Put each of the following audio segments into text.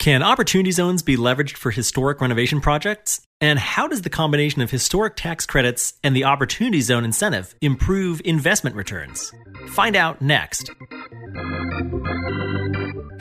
Can opportunity zones be leveraged for historic renovation projects? And how does the combination of historic tax credits and the opportunity zone incentive improve investment returns? Find out next.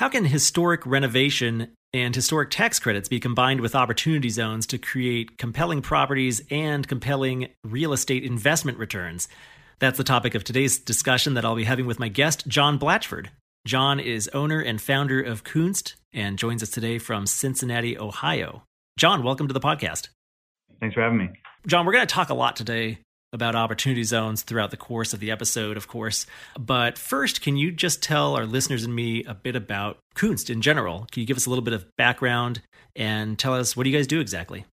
How can historic renovation and historic tax credits be combined with opportunity zones to create compelling properties and compelling real estate investment returns? That's the topic of today's discussion that I'll be having with my guest, John Blatchford. John is owner and founder of Kunst and joins us today from Cincinnati, Ohio. John, welcome to the podcast. Thanks for having me. John, we're going to talk a lot today about opportunity zones throughout the course of the episode, of course. But first, can you just tell our listeners and me a bit about Kunst in general? Can you give us a little bit of background and tell us what do you guys do exactly?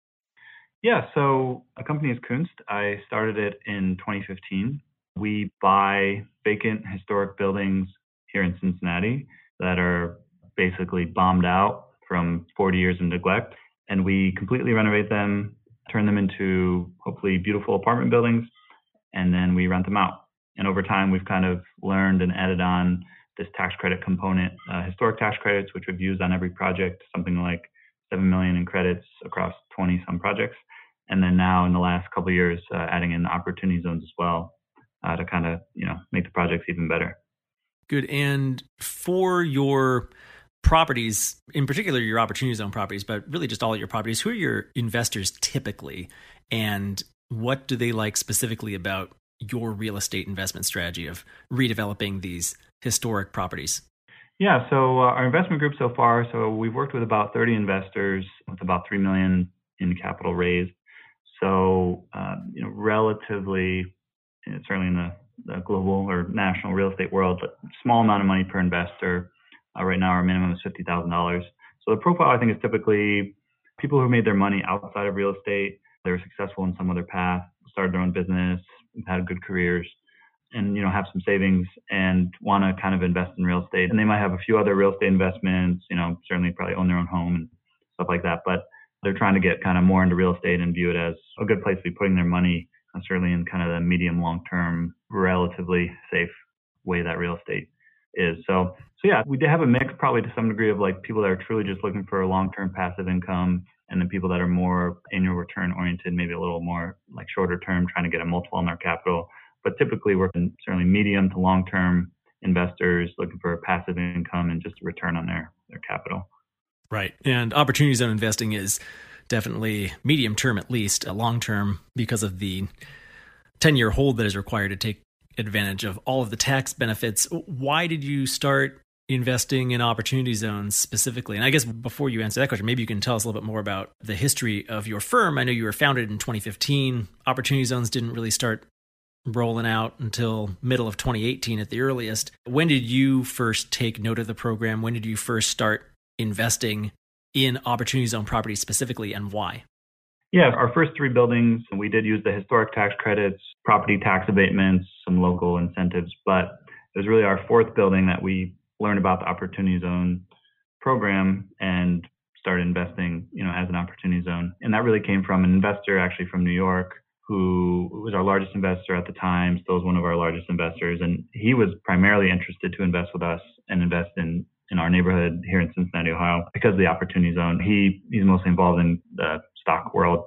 Yeah, so a company is Kunst. I started it in 2015. We buy vacant historic buildings here in Cincinnati that are basically bombed out from 40 years of neglect, and we completely renovate them turn them into hopefully beautiful apartment buildings, and then we rent them out. And over time, we've kind of learned and added on this tax credit component, uh, historic tax credits, which we've used on every project, something like seven million in credits across 20 some projects. And then now in the last couple years, uh, adding in opportunity zones as well uh, to kind of you know make the projects even better. Good. And for your properties, in particular your opportunity zone properties, but really just all your properties, who are your investors typically? And what do they like specifically about your real estate investment strategy of redeveloping these historic properties? Yeah, so uh, our investment group so far, so we've worked with about 30 investors with about 3 million in capital raised. So, uh, you know, relatively, certainly in the, the, global or national real estate world, small amount of money per investor. Uh, right now, our minimum is fifty thousand dollars. So the profile I think is typically people who made their money outside of real estate. They were successful in some other path, started their own business, had good careers, and you know have some savings and want to kind of invest in real estate. And they might have a few other real estate investments. You know, certainly probably own their own home and stuff like that. But they're trying to get kind of more into real estate and view it as a good place to be putting their money, uh, certainly in kind of the medium long term, relatively safe way that real estate is. So so yeah, we do have a mix probably to some degree of like people that are truly just looking for a long-term passive income and then people that are more annual return oriented, maybe a little more like shorter term, trying to get a multiple on their capital. But typically we're certainly medium to long-term investors looking for passive income and just a return on their, their capital. Right. And opportunity zone investing is definitely medium term at least, a long term because of the 10 year hold that is required to take advantage of all of the tax benefits. Why did you start investing in opportunity zones specifically? And I guess before you answer that question, maybe you can tell us a little bit more about the history of your firm. I know you were founded in 2015. Opportunity zones didn't really start rolling out until middle of 2018 at the earliest. When did you first take note of the program? When did you first start investing in opportunity zone properties specifically and why? Yeah, our first three buildings, we did use the historic tax credits, property tax abatements, some local incentives, but it was really our fourth building that we learned about the opportunity zone program and started investing, you know, as an opportunity zone. And that really came from an investor actually from New York who was our largest investor at the time, still is one of our largest investors. And he was primarily interested to invest with us and invest in in our neighborhood here in Cincinnati, Ohio, because of the opportunity zone. He he's mostly involved in the stock world.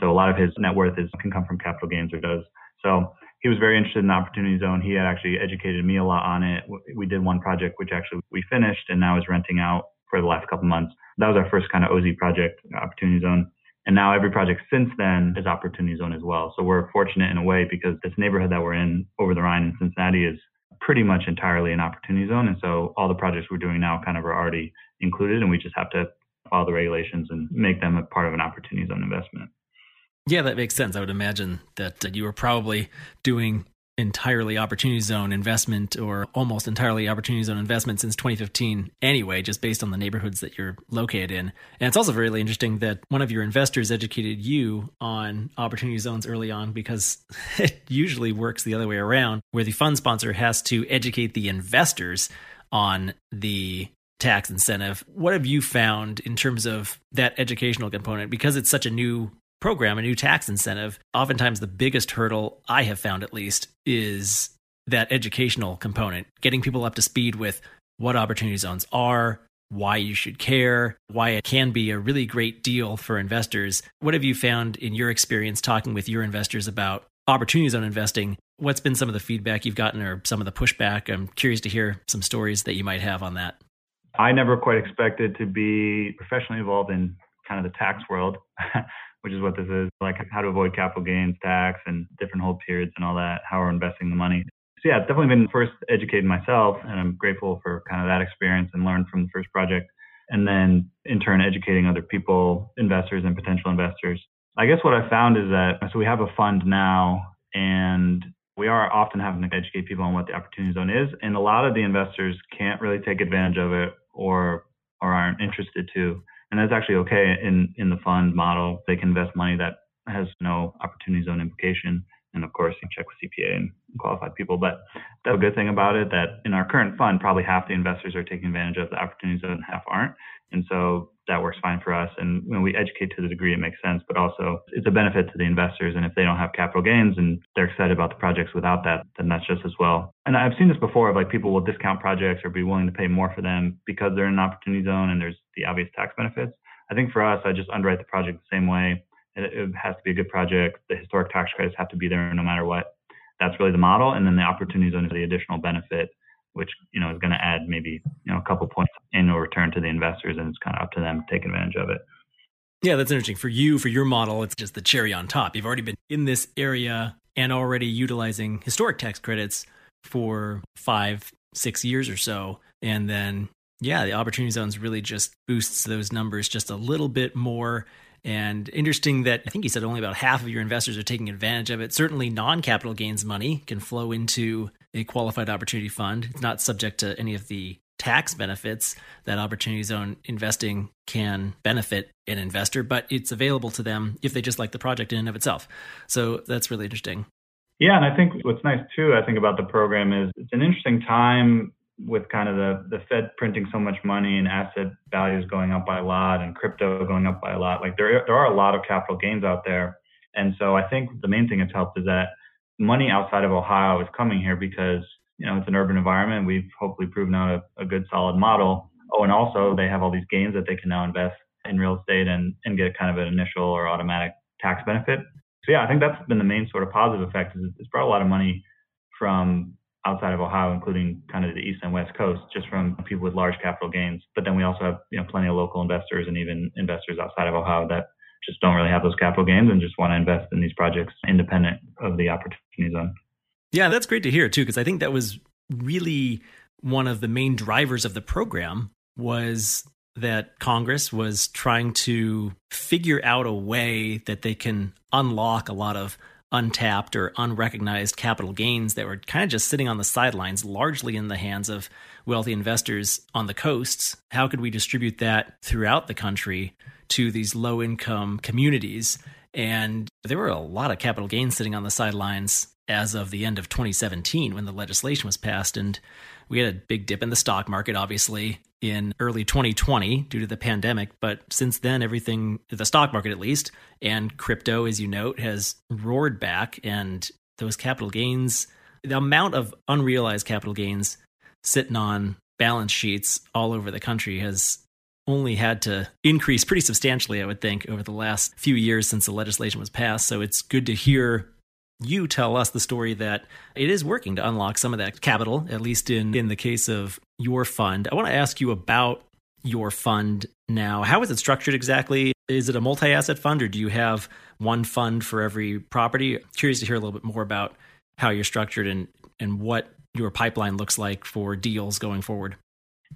So a lot of his net worth is can come from capital gains or does. So he was very interested in the opportunity zone. He had actually educated me a lot on it. We did one project which actually we finished and now is renting out for the last couple months. That was our first kind of OZ project, opportunity zone. And now every project since then is opportunity zone as well. So we're fortunate in a way because this neighborhood that we're in over the Rhine in Cincinnati is pretty much entirely an opportunity zone. And so all the projects we're doing now kind of are already included and we just have to follow the regulations and make them a part of an opportunity zone investment. Yeah, that makes sense. I would imagine that uh, you were probably doing entirely opportunity zone investment or almost entirely opportunity zone investment since 2015 anyway, just based on the neighborhoods that you're located in. And it's also really interesting that one of your investors educated you on opportunity zones early on because it usually works the other way around, where the fund sponsor has to educate the investors on the tax incentive. What have you found in terms of that educational component? Because it's such a new program, a new tax incentive, oftentimes the biggest hurdle I have found at least is that educational component, getting people up to speed with what opportunity zones are, why you should care, why it can be a really great deal for investors. What have you found in your experience talking with your investors about opportunity zone investing? What's been some of the feedback you've gotten or some of the pushback? I'm curious to hear some stories that you might have on that. I never quite expected to be professionally involved in kind of the tax world. which is what this is like how to avoid capital gains tax and different hold periods and all that, how we're investing the money. So yeah, definitely been first educating myself and I'm grateful for kind of that experience and learn from the first project. And then in turn educating other people, investors and potential investors. I guess what I found is that so we have a fund now and we are often having to educate people on what the opportunity zone is. And a lot of the investors can't really take advantage of it or or aren't interested to and that's actually okay in in the fund model. They can invest money that has no opportunity zone implication, and of course, you check with CPA and qualified people. But the good thing about it that in our current fund, probably half the investors are taking advantage of the opportunity zone, and half aren't. And so that works fine for us. And when we educate to the degree it makes sense, but also it's a benefit to the investors. And if they don't have capital gains and they're excited about the projects without that, then that's just as well. And I've seen this before of like people will discount projects or be willing to pay more for them because they're in an opportunity zone and there's the obvious tax benefits. I think for us, I just underwrite the project the same way. It, it has to be a good project. The historic tax credits have to be there no matter what. That's really the model. And then the opportunity zone is the additional benefit which you know is going to add maybe you know a couple points annual return to the investors, and it's kind of up to them to take advantage of it. Yeah, that's interesting for you. For your model, it's just the cherry on top. You've already been in this area and already utilizing historic tax credits for five, six years or so, and then yeah, the opportunity zones really just boosts those numbers just a little bit more. And interesting that I think you said only about half of your investors are taking advantage of it. Certainly, non capital gains money can flow into a qualified opportunity fund. It's not subject to any of the tax benefits that opportunity zone investing can benefit an investor, but it's available to them if they just like the project in and of itself. So that's really interesting. Yeah, and I think what's nice too, I think about the program is it's an interesting time with kind of the, the Fed printing so much money and asset values going up by a lot and crypto going up by a lot. Like there, there are a lot of capital gains out there. And so I think the main thing that's helped is that money outside of Ohio is coming here because you know it's an urban environment. We've hopefully proven out a, a good solid model. Oh, and also they have all these gains that they can now invest in real estate and and get kind of an initial or automatic tax benefit. So yeah, I think that's been the main sort of positive effect. Is it's brought a lot of money from outside of Ohio, including kind of the east and west coast, just from people with large capital gains. But then we also have you know plenty of local investors and even investors outside of Ohio that just don't really have those capital gains and just want to invest in these projects independent of the opportunity zone. Yeah, that's great to hear too, because I think that was really one of the main drivers of the program was that Congress was trying to figure out a way that they can unlock a lot of untapped or unrecognized capital gains that were kind of just sitting on the sidelines, largely in the hands of wealthy investors on the coasts. How could we distribute that throughout the country to these low income communities? And there were a lot of capital gains sitting on the sidelines as of the end of 2017 when the legislation was passed. And we had a big dip in the stock market, obviously, in early 2020 due to the pandemic. But since then, everything, the stock market at least, and crypto, as you note, has roared back. And those capital gains, the amount of unrealized capital gains sitting on balance sheets all over the country has only had to increase pretty substantially, I would think, over the last few years since the legislation was passed. So it's good to hear you tell us the story that it is working to unlock some of that capital, at least in, in the case of your fund. I want to ask you about your fund now. How is it structured exactly? Is it a multi asset fund or do you have one fund for every property? Curious to hear a little bit more about how you're structured and, and what your pipeline looks like for deals going forward.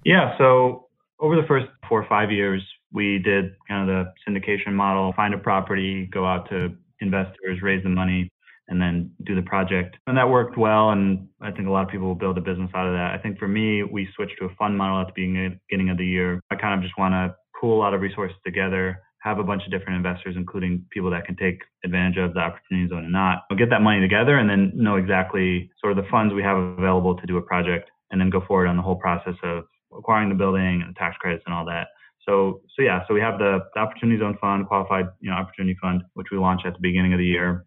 Yeah. So over the first four or five years, we did kind of the syndication model, find a property, go out to investors, raise the money, and then do the project. And that worked well. And I think a lot of people will build a business out of that. I think for me, we switched to a fund model at the beginning of the year. I kind of just want to pool a lot of resources together, have a bunch of different investors, including people that can take advantage of the opportunity zone and not. We'll get that money together and then know exactly sort of the funds we have available to do a project and then go forward on the whole process of acquiring the building and the tax credits and all that. So, so yeah, so we have the, the Opportunity Zone Fund, qualified, you know, Opportunity Fund, which we launched at the beginning of the year,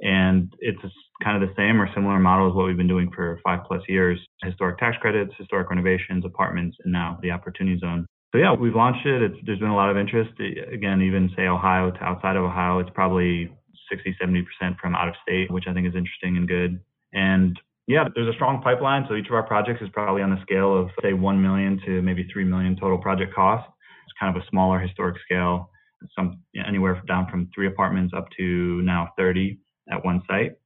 and it's kind of the same or similar model as what we've been doing for five plus years: historic tax credits, historic renovations, apartments, and now the Opportunity Zone. So yeah, we've launched it. It's, there's been a lot of interest. Again, even say Ohio to outside of Ohio, it's probably 60, 70% from out of state, which I think is interesting and good. And yeah, there's a strong pipeline. So each of our projects is probably on the scale of say 1 million to maybe 3 million total project cost. It's kind of a smaller historic scale, some anywhere down from three apartments up to now 30 at one site.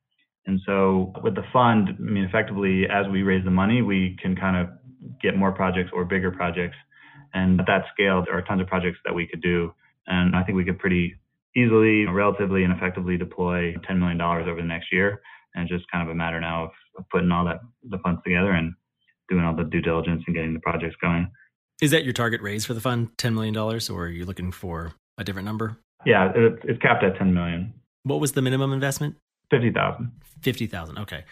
And so with the fund, I mean, effectively, as we raise the money, we can kind of get more projects or bigger projects. And at that scale, there are tons of projects that we could do. And I think we could pretty easily, relatively, and effectively deploy $10 million over the next year. And it's just kind of a matter now of, of putting all that the funds together and doing all the due diligence and getting the projects going. Is that your target raise for the fund, $10 million, or are you looking for a different number? Yeah, it's, it's capped at 10 million. What was the minimum investment? 50,000. 50,000. Okay.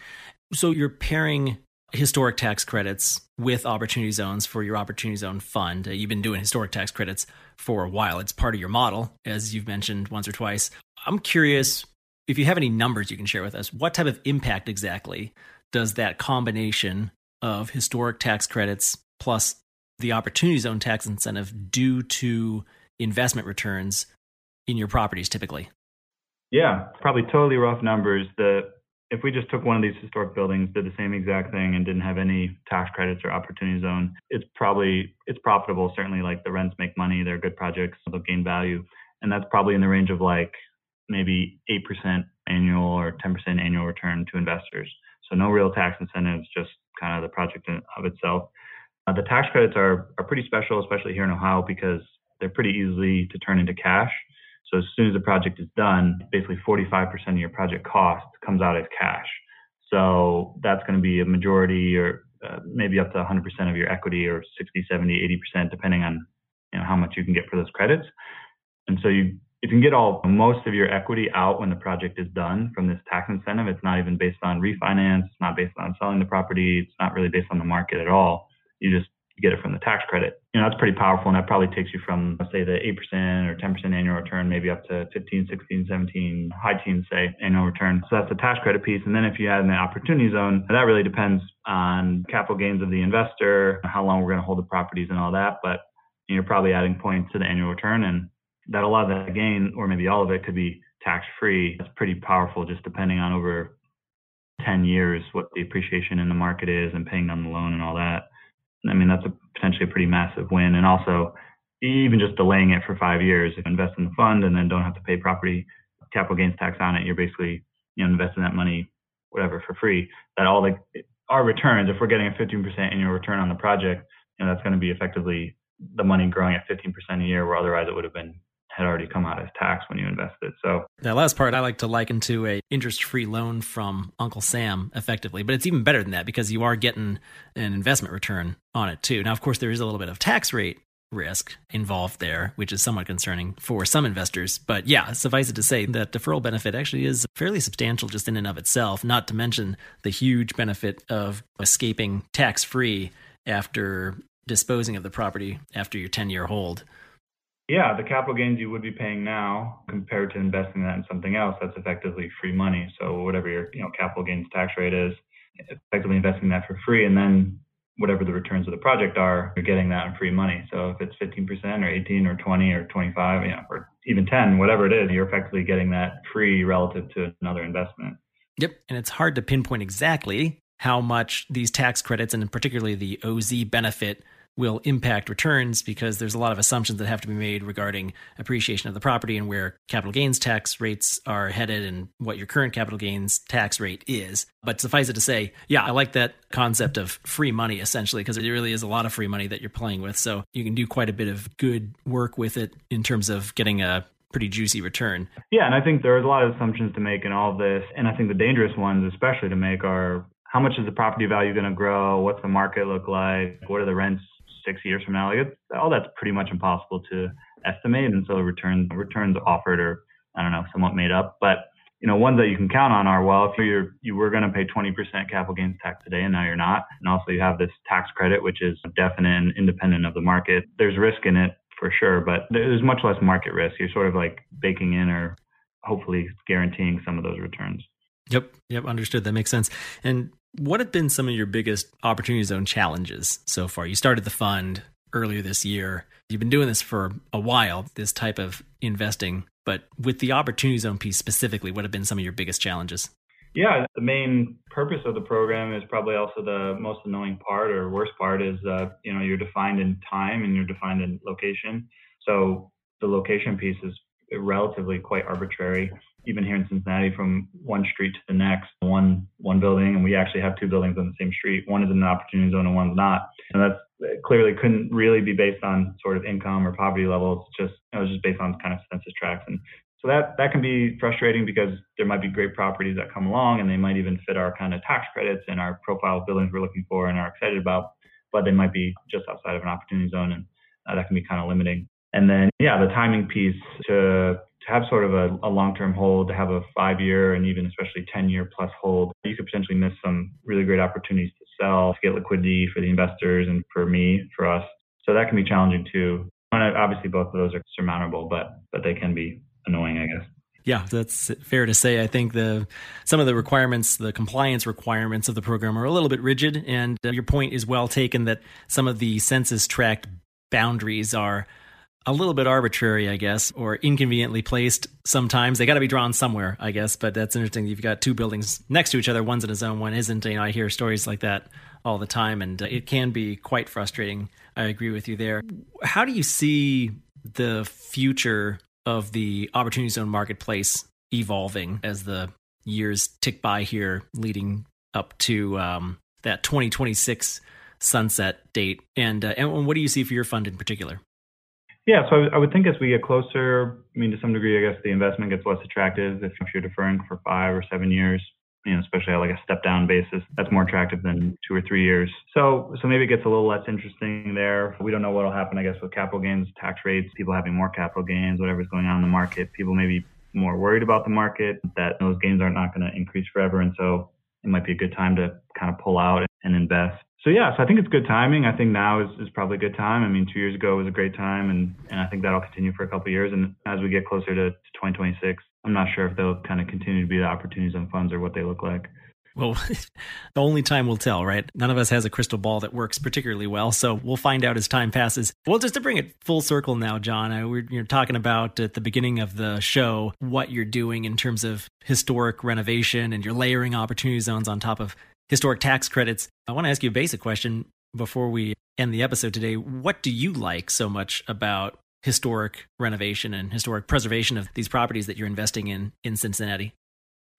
So you're pairing historic tax credits with opportunity zones for your opportunity zone fund. Uh, you've been doing historic tax credits for a while. It's part of your model, as you've mentioned once or twice. I'm curious if you have any numbers you can share with us. What type of impact exactly does that combination of historic tax credits plus the opportunity zone tax incentive do to investment returns in your properties typically? Yeah, probably totally rough numbers. The if we just took one of these historic buildings, did the same exact thing, and didn't have any tax credits or opportunity zone, it's probably it's profitable. Certainly, like the rents make money, they're good projects, they'll gain value, and that's probably in the range of like maybe eight percent annual or ten percent annual return to investors. So no real tax incentives, just kind of the project of itself. Uh, the tax credits are are pretty special, especially here in Ohio, because they're pretty easily to turn into cash. So as soon as the project is done, basically 45% of your project cost comes out as cash. So that's going to be a majority or uh, maybe up to 100% of your equity or 60, 70, 80% depending on you know, how much you can get for those credits. And so you if you can get all most of your equity out when the project is done from this tax incentive, it's not even based on refinance, it's not based on selling the property, it's not really based on the market at all. You just get it from the tax credit. You know, that's pretty powerful. And that probably takes you from, say, the 8% or 10% annual return, maybe up to 15, 16, 17, high teens, say, annual return. So that's the tax credit piece. And then if you add in the opportunity zone, that really depends on capital gains of the investor, how long we're going to hold the properties and all that. But you're probably adding points to the annual return. And that a lot of that gain, or maybe all of it, could be tax free. It's pretty powerful just depending on over 10 years what the appreciation in the market is and paying down the loan and all that. I mean, that's a potentially a pretty massive win. And also, even just delaying it for five years, if you invest in the fund and then don't have to pay property capital gains tax on it, you're basically you know investing that money whatever for free. That all the our returns, if we're getting a 15% annual return on the project, you know that's going to be effectively the money growing at 15% a year, where otherwise it would have been had already come out as tax when you invested. So that last part I like to liken to a interest-free loan from Uncle Sam effectively, but it's even better than that because you are getting an investment return on it too. Now of course there is a little bit of tax rate risk involved there, which is somewhat concerning for some investors. But yeah, suffice it to say that deferral benefit actually is fairly substantial just in and of itself, not to mention the huge benefit of escaping tax free after disposing of the property after your 10 year hold. Yeah, the capital gains you would be paying now compared to investing that in something else, that's effectively free money. So whatever your you know capital gains tax rate is, effectively investing that for free, and then whatever the returns of the project are, you're getting that in free money. So if it's 15% or 18 or 20 or 25, you know, or even 10, whatever it is, you're effectively getting that free relative to another investment. Yep, and it's hard to pinpoint exactly how much these tax credits and particularly the OZ benefit will impact returns because there's a lot of assumptions that have to be made regarding appreciation of the property and where capital gains tax rates are headed and what your current capital gains tax rate is. But suffice it to say, yeah, I like that concept of free money essentially because it really is a lot of free money that you're playing with. So you can do quite a bit of good work with it in terms of getting a pretty juicy return. Yeah, and I think there's a lot of assumptions to make in all of this. And I think the dangerous ones, especially to make, are how much is the property value going to grow? What's the market look like? What are the rents six years from now? Like all that's pretty much impossible to estimate. And so returns returns offered are I don't know somewhat made up, but you know, ones that you can count on are well, if you're you were going to pay 20% capital gains tax today and now you're not, and also you have this tax credit which is definite and independent of the market. There's risk in it for sure, but there's much less market risk. You're sort of like baking in or hopefully guaranteeing some of those returns. Yep, yep, understood. That makes sense. And what have been some of your biggest opportunity zone challenges so far? You started the fund earlier this year. You've been doing this for a while, this type of investing. But with the opportunity zone piece specifically, what have been some of your biggest challenges? Yeah, the main purpose of the program is probably also the most annoying part or worst part is uh, you know you're defined in time and you're defined in location. So the location piece is relatively quite arbitrary. Even here in Cincinnati, from one street to the next, one one building, and we actually have two buildings on the same street. One is in an opportunity zone and one's not. And that's clearly couldn't really be based on sort of income or poverty levels. Just it was just based on kind of census tracts, and so that that can be frustrating because there might be great properties that come along and they might even fit our kind of tax credits and our profile of buildings we're looking for and are excited about, but they might be just outside of an opportunity zone, and uh, that can be kind of limiting. And then yeah, the timing piece to have sort of a, a long-term hold, to have a five-year and even especially 10-year plus hold, you could potentially miss some really great opportunities to sell, to get liquidity for the investors and for me, for us. So that can be challenging too. And obviously, both of those are surmountable, but but they can be annoying, I guess. Yeah, that's fair to say. I think the some of the requirements, the compliance requirements of the program are a little bit rigid, and uh, your point is well taken that some of the census tract boundaries are a little bit arbitrary, I guess, or inconveniently placed sometimes. They got to be drawn somewhere, I guess, but that's interesting. You've got two buildings next to each other, one's in a zone, one isn't. You know, I hear stories like that all the time, and uh, it can be quite frustrating. I agree with you there. How do you see the future of the opportunity zone marketplace evolving as the years tick by here, leading up to um, that 2026 sunset date? And, uh, and what do you see for your fund in particular? Yeah, so I would think as we get closer, I mean, to some degree, I guess the investment gets less attractive if you're deferring for five or seven years, you know, especially at like a step down basis. That's more attractive than two or three years. So, so maybe it gets a little less interesting there. We don't know what will happen, I guess, with capital gains, tax rates, people having more capital gains, whatever's going on in the market. People may be more worried about the market that those gains are not going to increase forever, and so it might be a good time to kind of pull out and invest so yeah, so I think it's good timing. I think now is, is probably a good time. I mean, two years ago was a great time, and, and I think that'll continue for a couple of years. And as we get closer to, to 2026, I'm not sure if they'll kind of continue to be the opportunities and funds or what they look like. Well, the only time will tell, right? None of us has a crystal ball that works particularly well, so we'll find out as time passes. Well, just to bring it full circle now, John, I, we're you're talking about at the beginning of the show what you're doing in terms of historic renovation and you're layering opportunity zones on top of historic tax credits. I want to ask you a basic question before we end the episode today. What do you like so much about historic renovation and historic preservation of these properties that you're investing in in Cincinnati?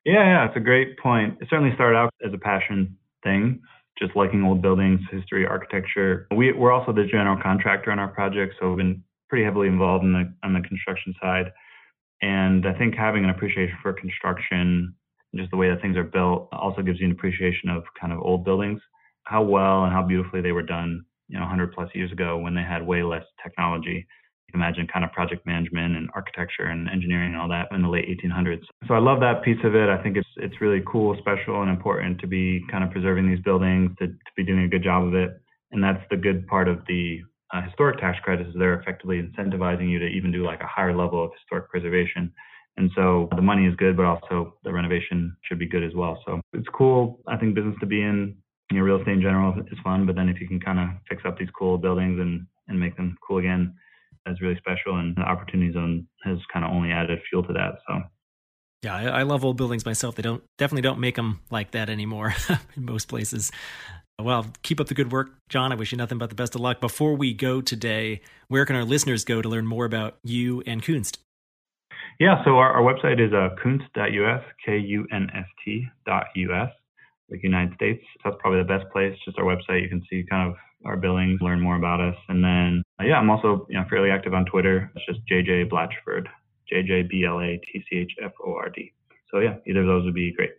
Yeah, yeah, it's a great point. It certainly started out as a passion thing, just liking old buildings, history, architecture. We, we're also the general contractor on our project, so we've been pretty heavily involved in the on the construction side. And I think having an appreciation for construction just the way that things are built also gives you an appreciation of kind of old buildings, how well and how beautifully they were done, you know, 100 plus years ago when they had way less technology. You can imagine kind of project management and architecture and engineering and all that in the late 1800s. So I love that piece of it. I think it's it's really cool, special, and important to be kind of preserving these buildings, to, to be doing a good job of it. And that's the good part of the uh, historic tax credits is they're effectively incentivizing you to even do like a higher level of historic preservation. And so the money is good, but also the renovation should be good as well. So it's cool. I think business to be in, you know, real estate in general is fun. But then if you can kind of fix up these cool buildings and, and make them cool again, that's really special. And the opportunity zone has kind of only added fuel to that. So. Yeah, I, I love old buildings myself. They don't definitely don't make them like that anymore in most places. Well, keep up the good work, John. I wish you nothing but the best of luck. Before we go today, where can our listeners go to learn more about you and Kunst? Yeah, so our, our website is uh, kunst.us, K-U-N-S-T.us, like United States. That's probably the best place, just our website. You can see kind of our billings, learn more about us. And then, uh, yeah, I'm also you know fairly active on Twitter. It's just JJ Blatchford, J J B L A T C H F O R D. So yeah, either of those would be great.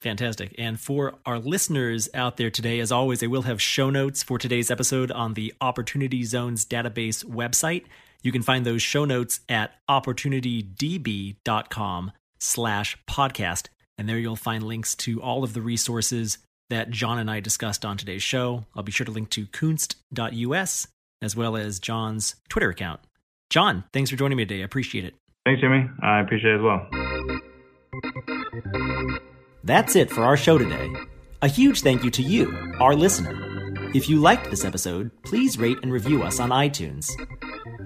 Fantastic. And for our listeners out there today, as always, I will have show notes for today's episode on the Opportunity Zones database website. You can find those show notes at opportunitydb.com slash podcast. And there you'll find links to all of the resources that John and I discussed on today's show. I'll be sure to link to kunst.us as well as John's Twitter account. John, thanks for joining me today. I appreciate it. Thanks, Jimmy. I appreciate it as well. That's it for our show today. A huge thank you to you, our listener. If you liked this episode, please rate and review us on iTunes.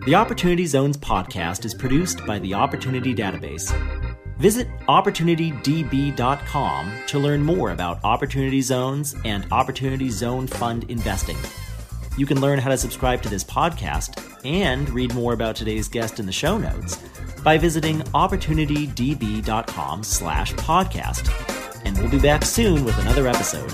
The Opportunity Zones podcast is produced by the Opportunity Database. Visit OpportunityDB.com to learn more about Opportunity Zones and Opportunity Zone Fund investing. You can learn how to subscribe to this podcast and read more about today's guest in the show notes by visiting opportunitydb.com slash podcast and we'll be back soon with another episode.